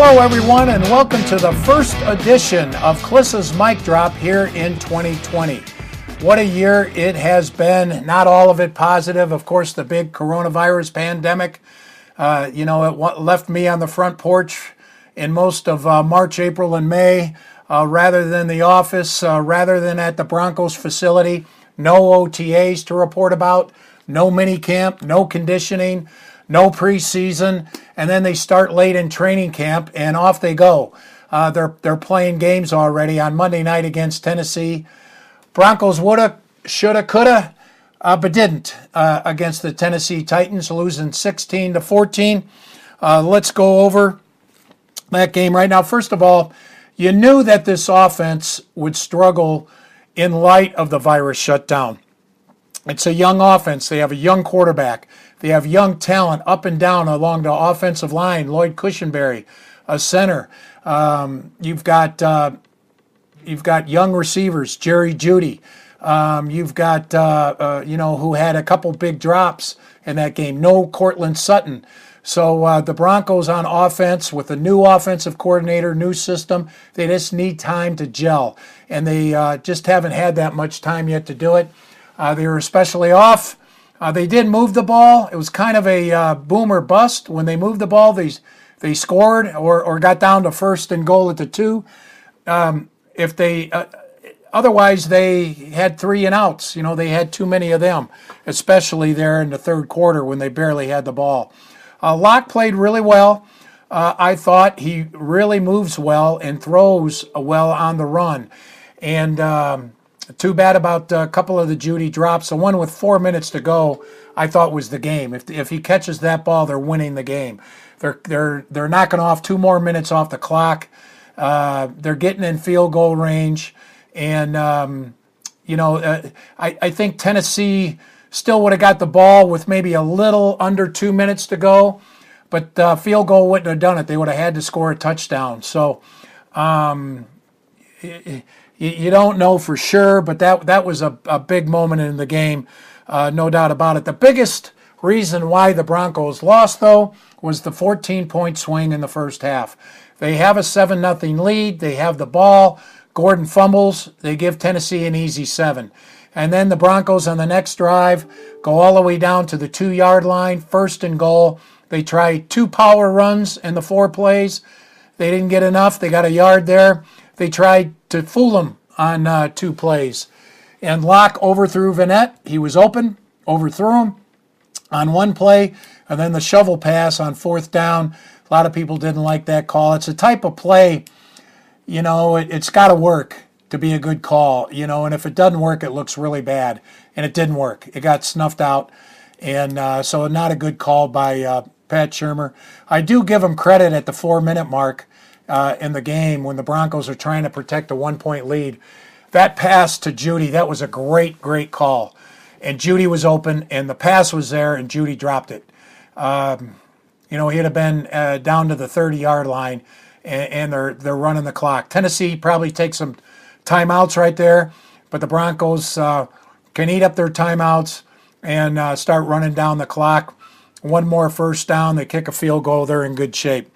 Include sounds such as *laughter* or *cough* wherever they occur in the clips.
Hello, everyone, and welcome to the first edition of Klis's Mic Drop here in 2020. What a year it has been. Not all of it positive. Of course, the big coronavirus pandemic, uh, you know, it left me on the front porch in most of uh, March, April, and May uh, rather than the office, uh, rather than at the Broncos facility. No OTAs to report about, no mini camp, no conditioning no preseason, and then they start late in training camp and off they go. Uh, they're they're playing games already on Monday night against Tennessee. Broncos woulda, shoulda, coulda, uh, but didn't uh, against the Tennessee Titans, losing 16 to 14. Uh, let's go over that game right now. First of all, you knew that this offense would struggle in light of the virus shutdown. It's a young offense. They have a young quarterback. They have young talent up and down along the offensive line. Lloyd Cushenberry, a center. Um, you've got uh, you've got young receivers, Jerry Jeudy. Um, you've got uh, uh, you know who had a couple big drops in that game. No Courtland Sutton. So uh, the Broncos on offense with a new offensive coordinator, new system, they just need time to gel, and they uh, just haven't had that much time yet to do it. Uh, they were especially off uh, they did move the ball. It was kind of a uh, boomer bust. When they moved the ball, they, they scored or, or got down to first and goal at the two. Um, if they uh, otherwise they had three and outs. You know they had too many of them, especially there in the third quarter when they barely had the ball. Uh, Lock played really well. Uh, I thought he really moves well and throws well on the run, and um, too bad about a couple of the Jeudy drops. The one with four minutes to go, I thought was the game. If, if he catches that ball, they're winning the game. They're they're they're knocking off two more minutes off the clock. Uh, they're getting in field goal range, and um, you know uh, I I think Tennessee still would have got the ball with maybe a little under two minutes to go, but uh, field goal wouldn't have done it. They would have had to score a touchdown. So. Um, you, you don't know for sure, but that that was a, a big moment in the game, uh, no doubt about it. The biggest reason why the Broncos lost, though, was the 14 point swing in the first half. They have a 7 0 lead, they have the ball. Gordon fumbles, they give Tennessee an easy seven. And then the Broncos on the next drive go all the way down to the two yard line, first and goal. They try two power runs in the four plays. They didn't get enough. They got a yard there. They tried to fool him on uh, two plays. And Lock overthrew Vannett. He was open, overthrew him on one play, and then the shovel pass on fourth down. A lot of people didn't like that call. It's a type of play, you know, it, has got to work to be a good call, you know, and if it doesn't work, it looks really bad. And it didn't work. It got snuffed out. And uh, so, not a good call by uh, Pat Shurmur. I do give him credit at the four minute mark uh, in the game when the Broncos are trying to protect a one point lead. That pass to Jeudy, that was a great, great call. And Jeudy was open, and the pass was there, and Jeudy dropped it. Um, you know, he'd have been uh, down to the 30 yard line, and, and, they're, they're running the clock. Tennessee probably takes some timeouts right there, but the Broncos uh, can eat up their timeouts and uh, start running down the clock. One more first down, they kick a field goal, they're in good shape.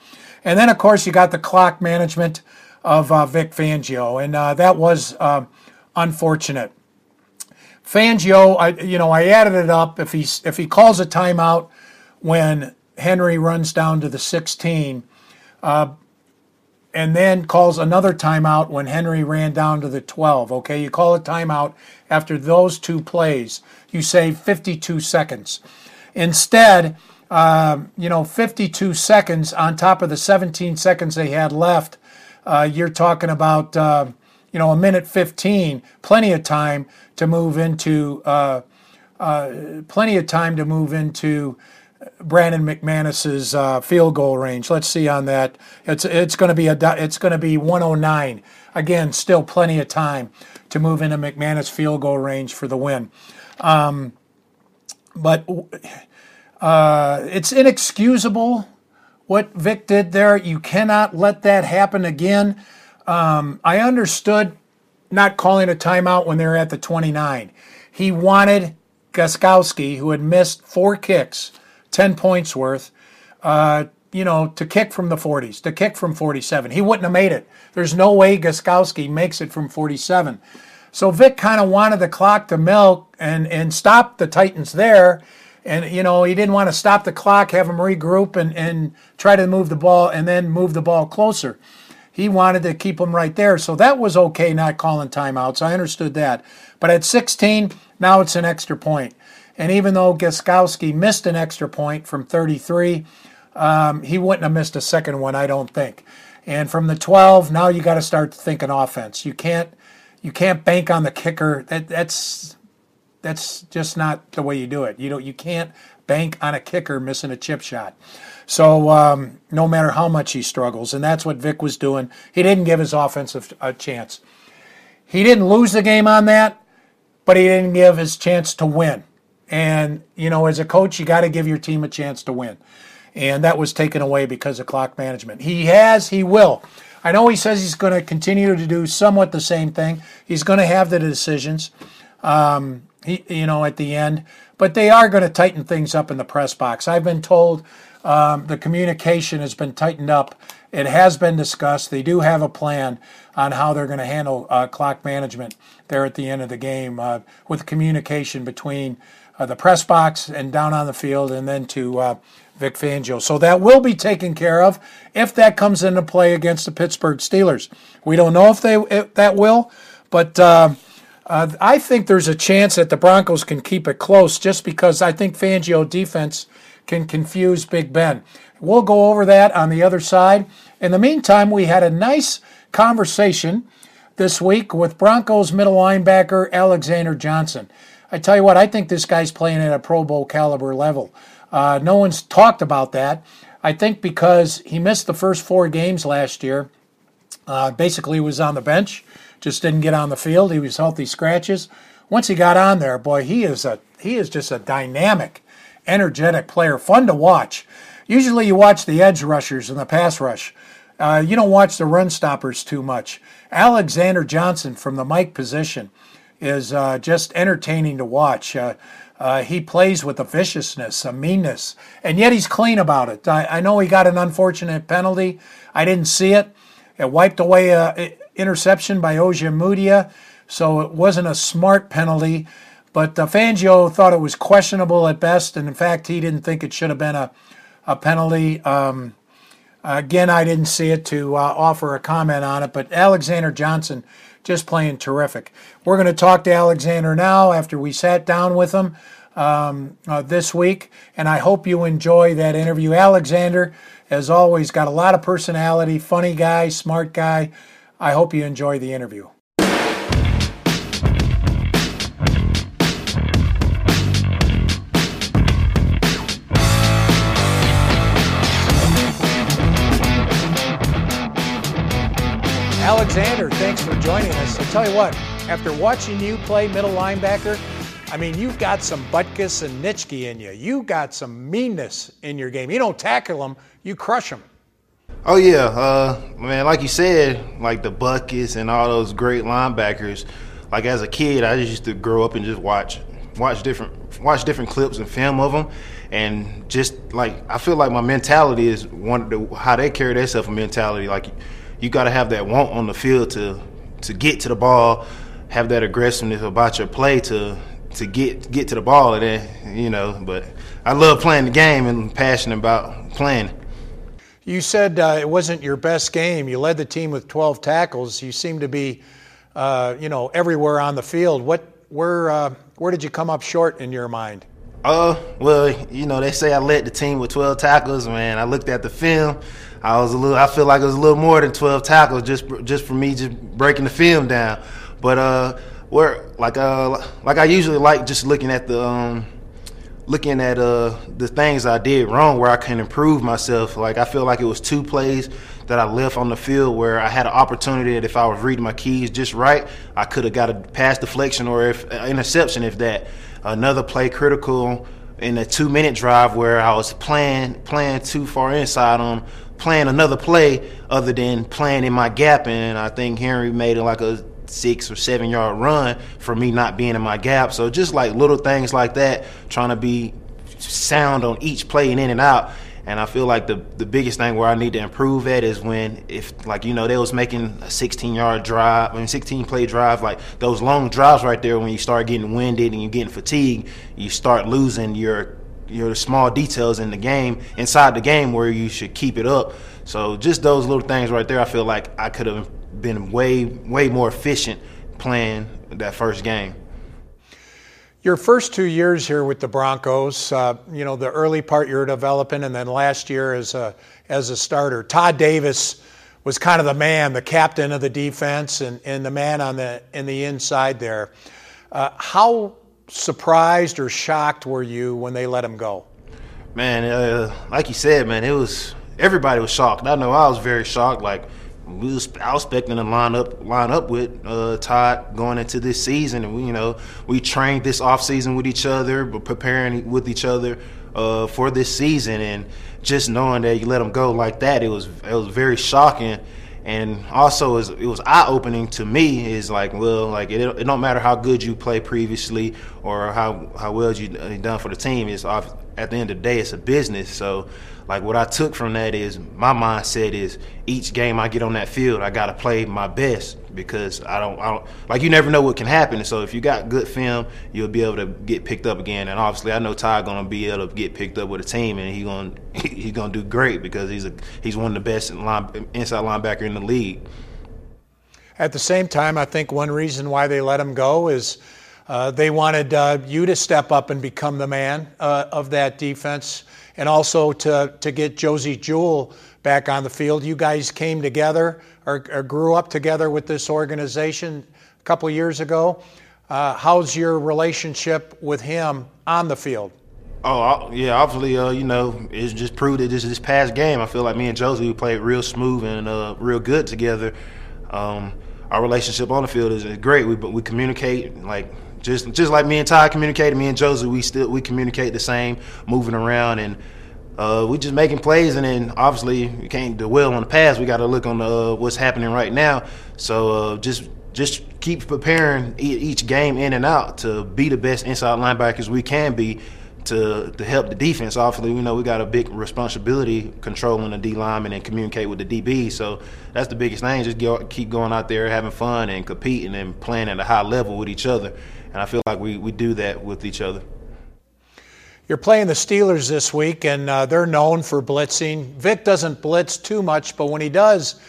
And then, of course, you got the clock management of uh, Vic Fangio, and uh, that was uh, unfortunate. Fangio, I, you know, I added it up. If he if he calls a timeout when Henry runs down to the 16, uh, and then calls another timeout when Henry ran down to the 12. Okay, you call a timeout after those two plays. You save 52 seconds. Instead, um, you know, 52 seconds on top of the 17 seconds they had left. Uh, you're talking about, uh, you know, a minute 15, plenty of time to move into, uh, uh plenty of time to move into Brandon McManus's uh, field goal range. Let's see on that. It's it's going to be a it's going to be 109. Again, still plenty of time to move into McManus field goal range for the win. Um, but uh, it's inexcusable what Vic did there. You cannot let that happen again. Um, I understood not calling a timeout when they were at the 29. He wanted Gostkowski, who had missed four kicks, 10 points worth, uh, you know, to kick from the 40s, to kick from 47. He wouldn't have made it. There's no way Gostkowski makes it from 47. So Vic kind of wanted the clock to milk and, and stop the Titans there. And, you know, he didn't want to stop the clock, have them regroup and, and try to move the ball and then move the ball closer. He wanted to keep them right there. So that was okay not calling timeouts. I understood that. But at 16, now it's an extra point. And even though Gostkowski missed an extra point from 33, um, he wouldn't have missed a second one, I don't think. And from the 12, now you got to start thinking offense. You can't you can't bank on the kicker. That that's that's just not the way you do it. You know you can't bank on a kicker missing a chip shot. So um, no matter how much he struggles, and that's what Vic was doing. He didn't give his offensive a chance. He didn't lose the game on that, but he didn't give his chance to win. And you know, as a coach, you got to give your team a chance to win and that was taken away because of clock management. He has, he will. I know he says he's going to continue to do somewhat the same thing. He's going to have the decisions, um, you know, at the end, but they are going to tighten things up in the press box. I've been told um, the communication has been tightened up. It has been discussed. They do have a plan on how they're going to handle uh, clock management there at the end of the game uh, with communication between uh, the press box and down on the field and then to uh, Vic Fangio. So that will be taken care of if that comes into play against the Pittsburgh Steelers. We don't know if they if that will, but uh, I think there's a chance that the Broncos can keep it close just because I think Fangio defense can confuse Big Ben. We'll go over that on the other side. In the meantime, we had a nice conversation this week with Broncos middle linebacker Alexander Johnson. I tell you what, I think this guy's playing at a Pro Bowl caliber level. Uh, no one's talked about that. I think because he missed the first four games last year. Uh, basically, was on the bench, just didn't get on the field. He was healthy scratches. Once he got on there, boy, he is a he is just a dynamic, energetic player, fun to watch. Usually, you watch the edge rushers and the pass rush. Uh, you don't watch the run stoppers too much. Alexander Johnson from the Mike position is uh, just entertaining to watch. Uh, uh, he plays with a viciousness, a meanness, and yet he's clean about it. I, I, know he got an unfortunate penalty. I didn't see it. It wiped away an interception by Ojemudia, so it wasn't a smart penalty. But uh, Fangio thought it was questionable at best, and in fact, he didn't think it should have been a, a penalty. Um, again, I didn't see it to uh, offer a comment on it, but Alexander Johnson just playing terrific. We're going to talk to Alexander now after we sat down with him um, uh, this week, and I hope you enjoy that interview. Alexander, as always, got a lot of personality, funny guy, smart guy. I hope you enjoy the interview. Alexander, thanks for joining us. I'll tell you what, after watching you play middle linebacker, I mean, you've got some Butkus and Nitschke in you. You got some meanness in your game. You don't tackle them, you crush them. Oh yeah, uh, man. Like you said, like the Butkus and all those great linebackers. Like as a kid, I just used to grow up and just watch, watch different, watch different clips and film of them, and just like I feel like my mentality is one the, how they carry themselves. Mentality like you got to have that want on the field to to get to the ball, have that aggressiveness about your play to to get get to the ball, and then you know. But I love playing the game and passionate about playing. You said uh, it wasn't your best game. You led the team with 12 tackles. You seem to be, uh, you know, everywhere on the field. What, where, uh, where did you come up short in your mind? Uh, well, you know, they say I led the team with 12 tackles. Man, I looked at the film. I was a little. I feel like it was a little more than 12 tackles just just for me just breaking the film down. But uh, where like uh like I usually like just looking at the um looking at uh the things I did wrong where I can improve myself. Like I feel like it was two plays that I left on the field where I had an opportunity that if I was reading my keys just right, I could have got a pass deflection or if uh, interception if that. Another play critical in a two minute drive where I was playing playing too far inside on playing another play other than playing in my gap and I think Henry made it like a six or seven yard run for me not being in my gap. So just like little things like that, trying to be sound on each play and in and out. And I feel like the the biggest thing where I need to improve at is when if like you know they was making a 16 yard drive, I mean 16 play drive, like those long drives right there. When you start getting winded and you're getting fatigued, you start losing your your small details in the game inside the game where you should keep it up. So just those little things right there, I feel like I could have been way way more efficient playing that first game. Your first two years here with the Broncos, uh, you know, the early part you're developing, and then last year as a as a starter. Todd Davis was kind of the man, the captain of the defense, and, and the man on the in the inside there. Uh, how surprised or shocked were you when they let him go? Man, uh, like you said, man, it was everybody was shocked. I know I was very shocked. Like we was, I was expecting to line up line up with uh, Todd going into this season, and we, you know we trained this off season with each other, but preparing with each other uh, for this season, and just knowing that you let him go like that, it was it was very shocking, and also it was, eye opening to me. Is like well, like it, it don't matter how good you play previously or how how well you done for the team. It's off, at the end of the day, it's a business, so like what I took from that is my mindset is each game I get on that field, I got to play my best because I don't, I don't like you never know what can happen. So if you got good film, you'll be able to get picked up again. And obviously, I know Ty gonna be able to get picked up with a team, and he gonna *laughs* he's gonna do great because he's a he's one of the best line, inside linebacker in the league. At the same time, I think one reason why they let him go is. Uh, they wanted uh, you to step up and become the man uh, of that defense and also to, to get Josey Jewell back on the field. You guys came together or, or grew up together with this organization a couple years ago. Uh, how's your relationship with him on the field? Oh yeah, obviously, uh, you know, it's just proved that this this past game. I feel like me and Josey we played real smooth and uh, real good together. Um, our relationship on the field is great. We we communicate like just just like me and Ty communicated, me and Josey, we still we communicate the same, moving around and uh, we just making plays. And then obviously we can't dwell on the past. We got to look on the, uh, what's happening right now. So uh, just just keep preparing each game in and out to be the best inside linebackers we can be to to help the defense. Obviously, we know we got a big responsibility controlling the D lineman and communicate with the DB. So that's the biggest thing. Just go, keep going out there, having fun, and competing and playing at a high level with each other. And I feel like we, we do that with each other. You're playing the Steelers this week, and uh, they're known for blitzing. Vic doesn't blitz too much, but when he does,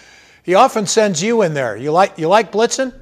he often sends you in there. You like you like blitzing?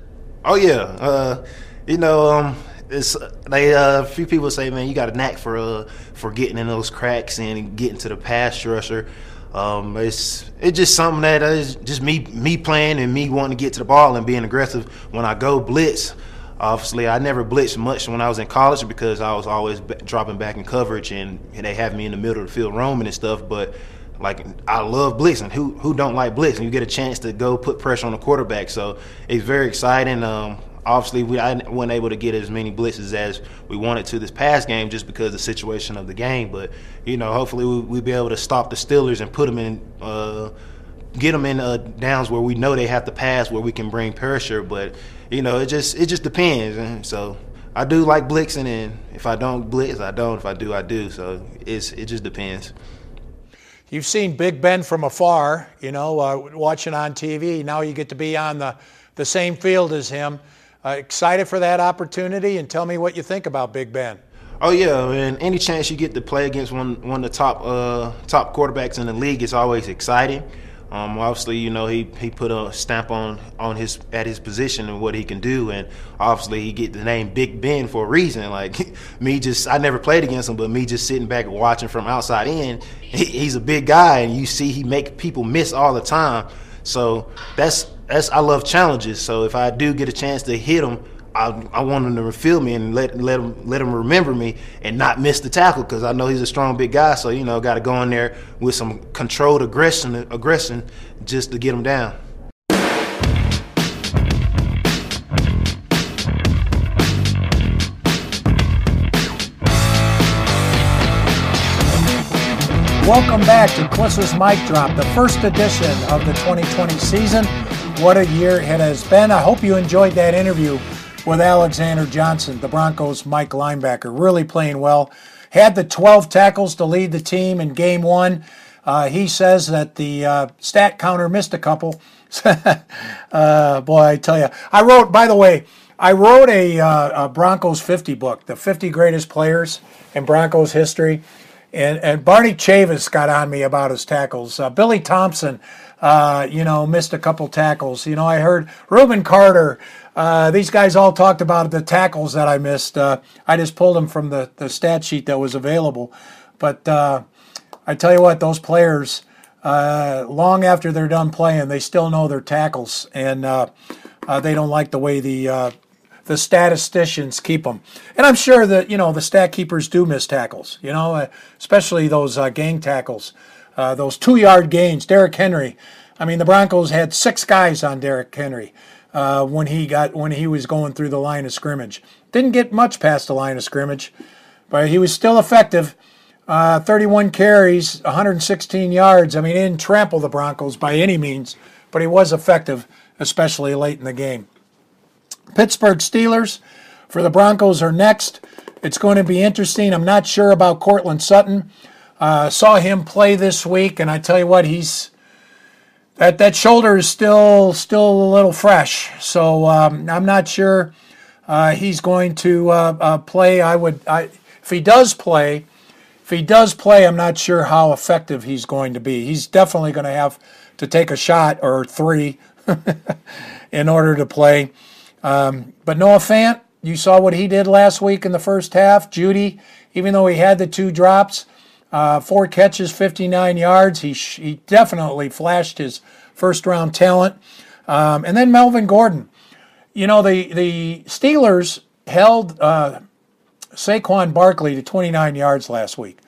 Oh yeah, uh, you know, um, it's they uh, a few people say, man, you got a knack for uh, for getting in those cracks and getting to the pass rusher. Um, it's it's just something that is just me me playing and me wanting to get to the ball and being aggressive when I go blitz. Obviously, I never blitzed much when I was in college because I was always b- dropping back in coverage and, and they have me in the middle of the field roaming and stuff. But like I love blitzing. Who who don't like blitzing? You get a chance to go put pressure on the quarterback. So it's very exciting. Um, obviously, we I wasn't able to get as many blitzes as we wanted to this past game just because of the situation of the game. But you know, hopefully we, will be able to stop the Steelers and put them in. Uh, get them in uh, downs where we know they have to pass, where we can bring pressure. But you know, it just it just depends. And so I do like blitzing, and if I don't blitz, I don't. If I do, I do. So it's it just depends. You've seen Big Ben from afar, you know, uh, watching on TV. Now you get to be on the the same field as him. Uh, excited for that opportunity, and tell me what you think about Big Ben. Oh yeah, man. Any chance you get to play against one one of the top uh, top quarterbacks in the league is always exciting. Um, obviously, you know he, he put a stamp on on his at his position and what he can do, and obviously he get the name Big Ben for a reason. *laughs* Like me, just I never played against him, but me just sitting back and watching from outside in, he, he's a big guy, and you see he make people miss all the time. So that's that's I love challenges. So if I do get a chance to hit him, I, I want him to feel me and let let him let him remember me and not miss the tackle because I know he's a strong big guy. So you know, got to go in there with some controlled aggression aggression just to get him down. Welcome back to Klis's Mic Drop, the first edition of the 2020 season. What a year it has been. I hope you enjoyed that interview with Alexander Johnson, the Broncos' Mike linebacker, really playing well had the 12 tackles to lead the team in game one. Uh, he says that the uh, stat counter missed a couple. *laughs* uh, boy, I tell you, I wrote. By the way, I wrote a, uh, a, Broncos 50 book, the 50 greatest players in Broncos history, and and Barney Chavous got on me about his tackles. Uh, Billy Thompson, uh, you know, missed a couple tackles. You know, I heard Rubin Carter. These guys all talked about the tackles that I missed. I just pulled them from the, the stat sheet that was available. But I tell you what, those players, uh, long after they're done playing, they still know their tackles, and uh, uh, they don't like the way the uh, the statisticians keep them. And I'm sure that you know the stat keepers do miss tackles. You know, uh, especially those uh, gang tackles, those two yard gains. Derrick Henry. I mean, the Broncos had six guys on Derrick Henry when he got when he was going through the line of scrimmage. Didn't get much past the line of scrimmage, but he was still effective. Uh, 31 carries, 116 yards. I mean, he didn't trample the Broncos by any means, but he was effective, especially late in the game. Pittsburgh Steelers for the Broncos are next. It's going to be interesting. I'm not sure about Courtland Sutton. Uh, saw him play this week, and I tell you what, he's that that shoulder is still still a little fresh. So um, I'm not sure uh, he's going to uh, uh play. I would, I, if he does play, if he does play, I'm not sure how effective he's going to be. He's definitely going to have to take a shot or three *laughs* in order to play. Um, but Noah Fant, you saw what he did last week in the first half. Jeudy, even though he had the two drops, uh, four catches, 59 yards, he, he definitely flashed his first round talent. Um, and then Melvin Gordon. You know, the, the Steelers held uh, Saquon Barkley to 29 yards last week.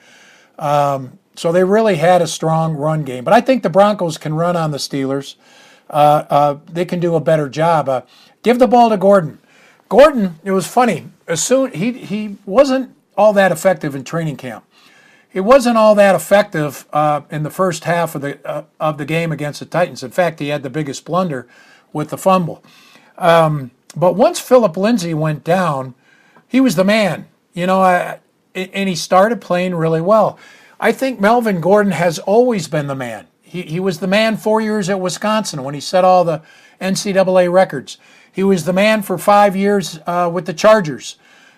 Um, so they really had a strong run game. But I think the Broncos can run on the Steelers. Uh, uh, they can do a better job. Uh, give the ball to Gordon. Gordon, it was funny. As soon he he wasn't all that effective in training camp. He wasn't all that effective uh, in the first half of the uh, of the game against the Titans. In fact, he had the biggest blunder with the fumble. Um, but once Phillip Lindsay went down, he was the man. You know, I, and he started playing really well. I think Melvin Gordon has always been the man. He, he was the man four years at Wisconsin when he set all the NCAA records. He was the man for five years uh, with the Chargers.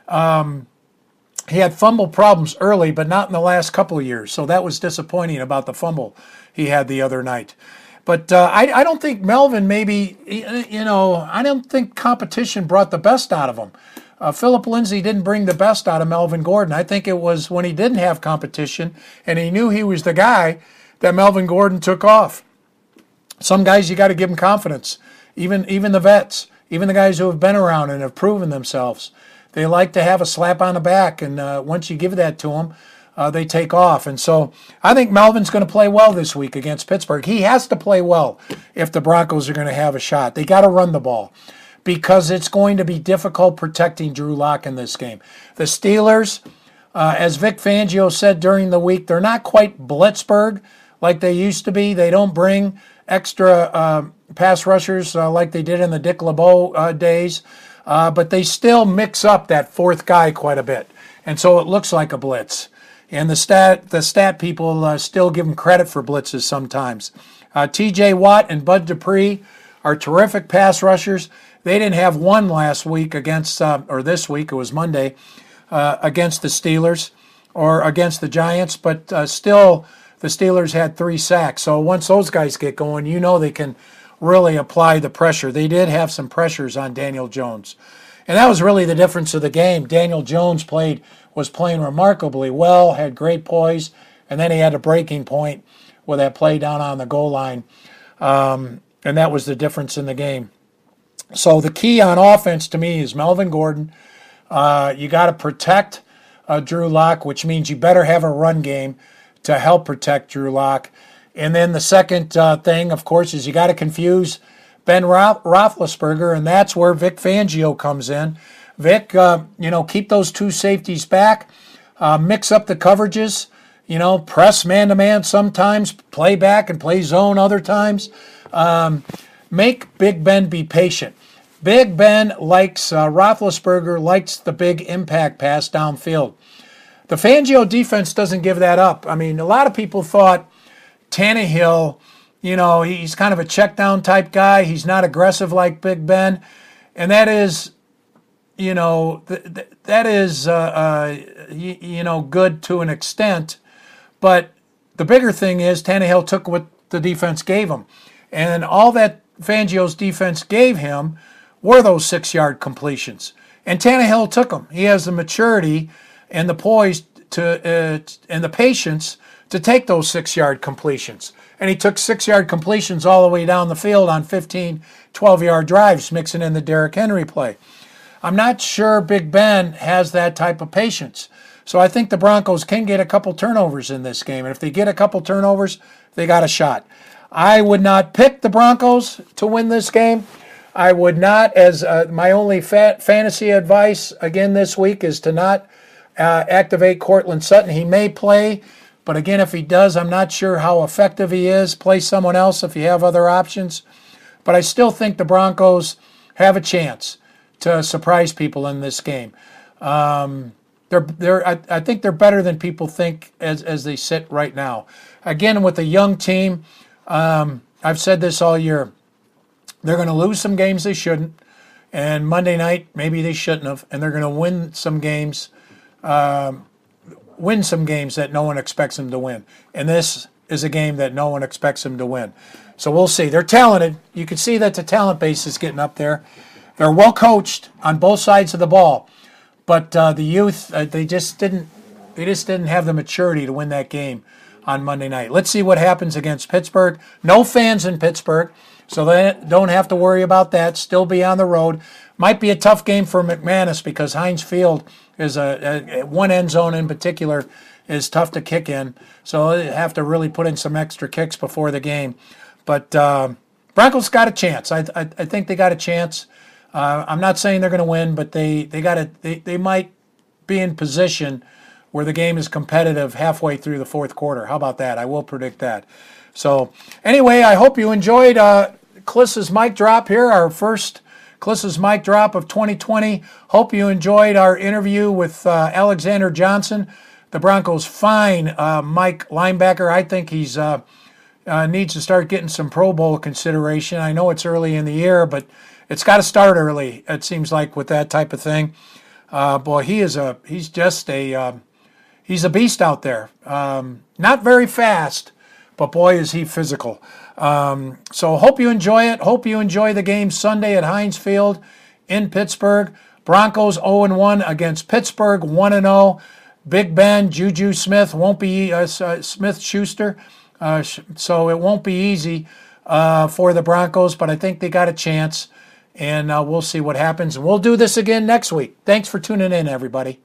Um, he had fumble problems early, but not in the last couple of years. So that was disappointing about the fumble he had the other night. But uh, I, I don't think Melvin maybe, you know, I don't think competition brought the best out of him uh, Phillip Lindsay didn't bring the best out of Melvin Gordon. I think it was when he didn't have competition and he knew he was the guy that Melvin Gordon took off. Some guys you got to give them confidence, even even the vets, even the guys who have been around and have proven themselves. They like to have a slap on the back, and uh, once you give that to them, uh, they take off. And so I think Melvin's going to play well this week against Pittsburgh. He has to play well if the Broncos are going to have a shot. They got to run the ball because it's going to be difficult protecting Drew Lock in this game. The Steelers, uh, as Vic Fangio said during the week, they're not quite Blitzburgh like they used to be. They don't bring extra uh, pass rushers uh, like they did in the Dick LeBeau uh, days, uh, but they still mix up that fourth guy quite a bit, and so it looks like a blitz. And the stat the stat people uh, still give them credit for blitzes sometimes. T.J. Watt and Bud Dupree are terrific pass rushers. They didn't have one last week against, uh, or this week, it was Monday, uh, against the Steelers or against the Giants, but uh, still the Steelers had three sacks. So once those guys get going, you know they can really apply the pressure. They did have some pressures on Daniel Jones. And that was really the difference of the game. Daniel Jones played was playing remarkably well, had great poise, and then he had a breaking point with that play down on the goal line. Um, and that was the difference in the game. So the key on offense to me is Melvin Gordon. Uh, you got to protect uh, Drew Lock, which means you better have a run game to help protect Drew Lock. And then the second uh, thing, of course, is you got to confuse Ben Roethlisberger, and that's where Vic Fangio comes in. Vic, uh, you know, keep those two safeties back, uh, mix up the coverages, you know, press man to man sometimes, play back and play zone other times. Um, Make Big Ben be patient. Big Ben likes, uh, Roethlisberger likes the big impact pass downfield. The Fangio defense doesn't give that up. I mean, a lot of people thought Tannehill, you know, he's kind of a check down type guy. He's not aggressive like Big Ben. And that is, you know, th- th- that is, uh, uh, y- you know, good to an extent. But the bigger thing is Tannehill took what the defense gave him. And all that Fangio's defense gave him were those six yard completions. And Tannehill took them. He has the maturity and the poise to uh, and the patience to take those six yard completions. And he took six yard completions all the way down the field on 15, 12 yard drives, mixing in the Derrick Henry play. I'm not sure Big Ben has that type of patience. So I think the Broncos can get a couple turnovers in this game. And if they get a couple turnovers, they got a shot. I would not pick the Broncos to win this game. I would not, as uh, my only fa- fantasy advice again this week is to not uh, activate Courtland Sutton. He may play, but again, if he does, I'm not sure how effective he is. Play someone else if you have other options. But I still think the Broncos have a chance to surprise people in this game. Um, they're, they're, I, I think they're better than people think as, as they sit right now. Again, with a young team, um, I've said this all year. They're going to lose some games they shouldn't, and Monday night maybe they shouldn't have, and they're going to win some games, um, win some games that no one expects them to win. And this is a game that no one expects them to win. So we'll see. They're talented. You can see that the talent base is getting up there. They're well coached on both sides of the ball, but uh, the youth uh, they just didn't they just didn't have the maturity to win that game on Monday night. Let's see what happens against Pittsburgh. No fans in Pittsburgh, so they don't have to worry about that. Still be on the road. Might be a tough game for McManus because Heinz Field is a, a one end zone in particular is tough to kick in. So they have to really put in some extra kicks before the game. But uh, Broncos got a chance. I, I, I think they got a chance. Uh, I'm not saying they're going to win, but they they got a, they, they might be in position where the game is competitive halfway through the fourth quarter. How about that? I will predict that. So, anyway, I hope you enjoyed uh, Klis's mic drop here, our first Klis's mic drop of 2020. Hope you enjoyed our interview with uh, Alexander Johnson, the Broncos' fine uh, Mike linebacker. I think he's uh, uh, needs to start getting some Pro Bowl consideration. I know it's early in the year, but it's got to start early. It seems like with that type of thing. Uh, boy, he is a he's just a um, he's a beast out there. Um, not very fast, but boy, is he physical. Um, so hope you enjoy it. Hope you enjoy the game Sunday at Heinz Field in Pittsburgh. Broncos 0-1 against Pittsburgh 1-0. Big Ben, Juju Smith won't be uh, uh Smith Schuster, uh, so it won't be easy uh, for the Broncos. But I think they got a chance, and uh, we'll see what happens. And we'll do this again next week. Thanks for tuning in, everybody.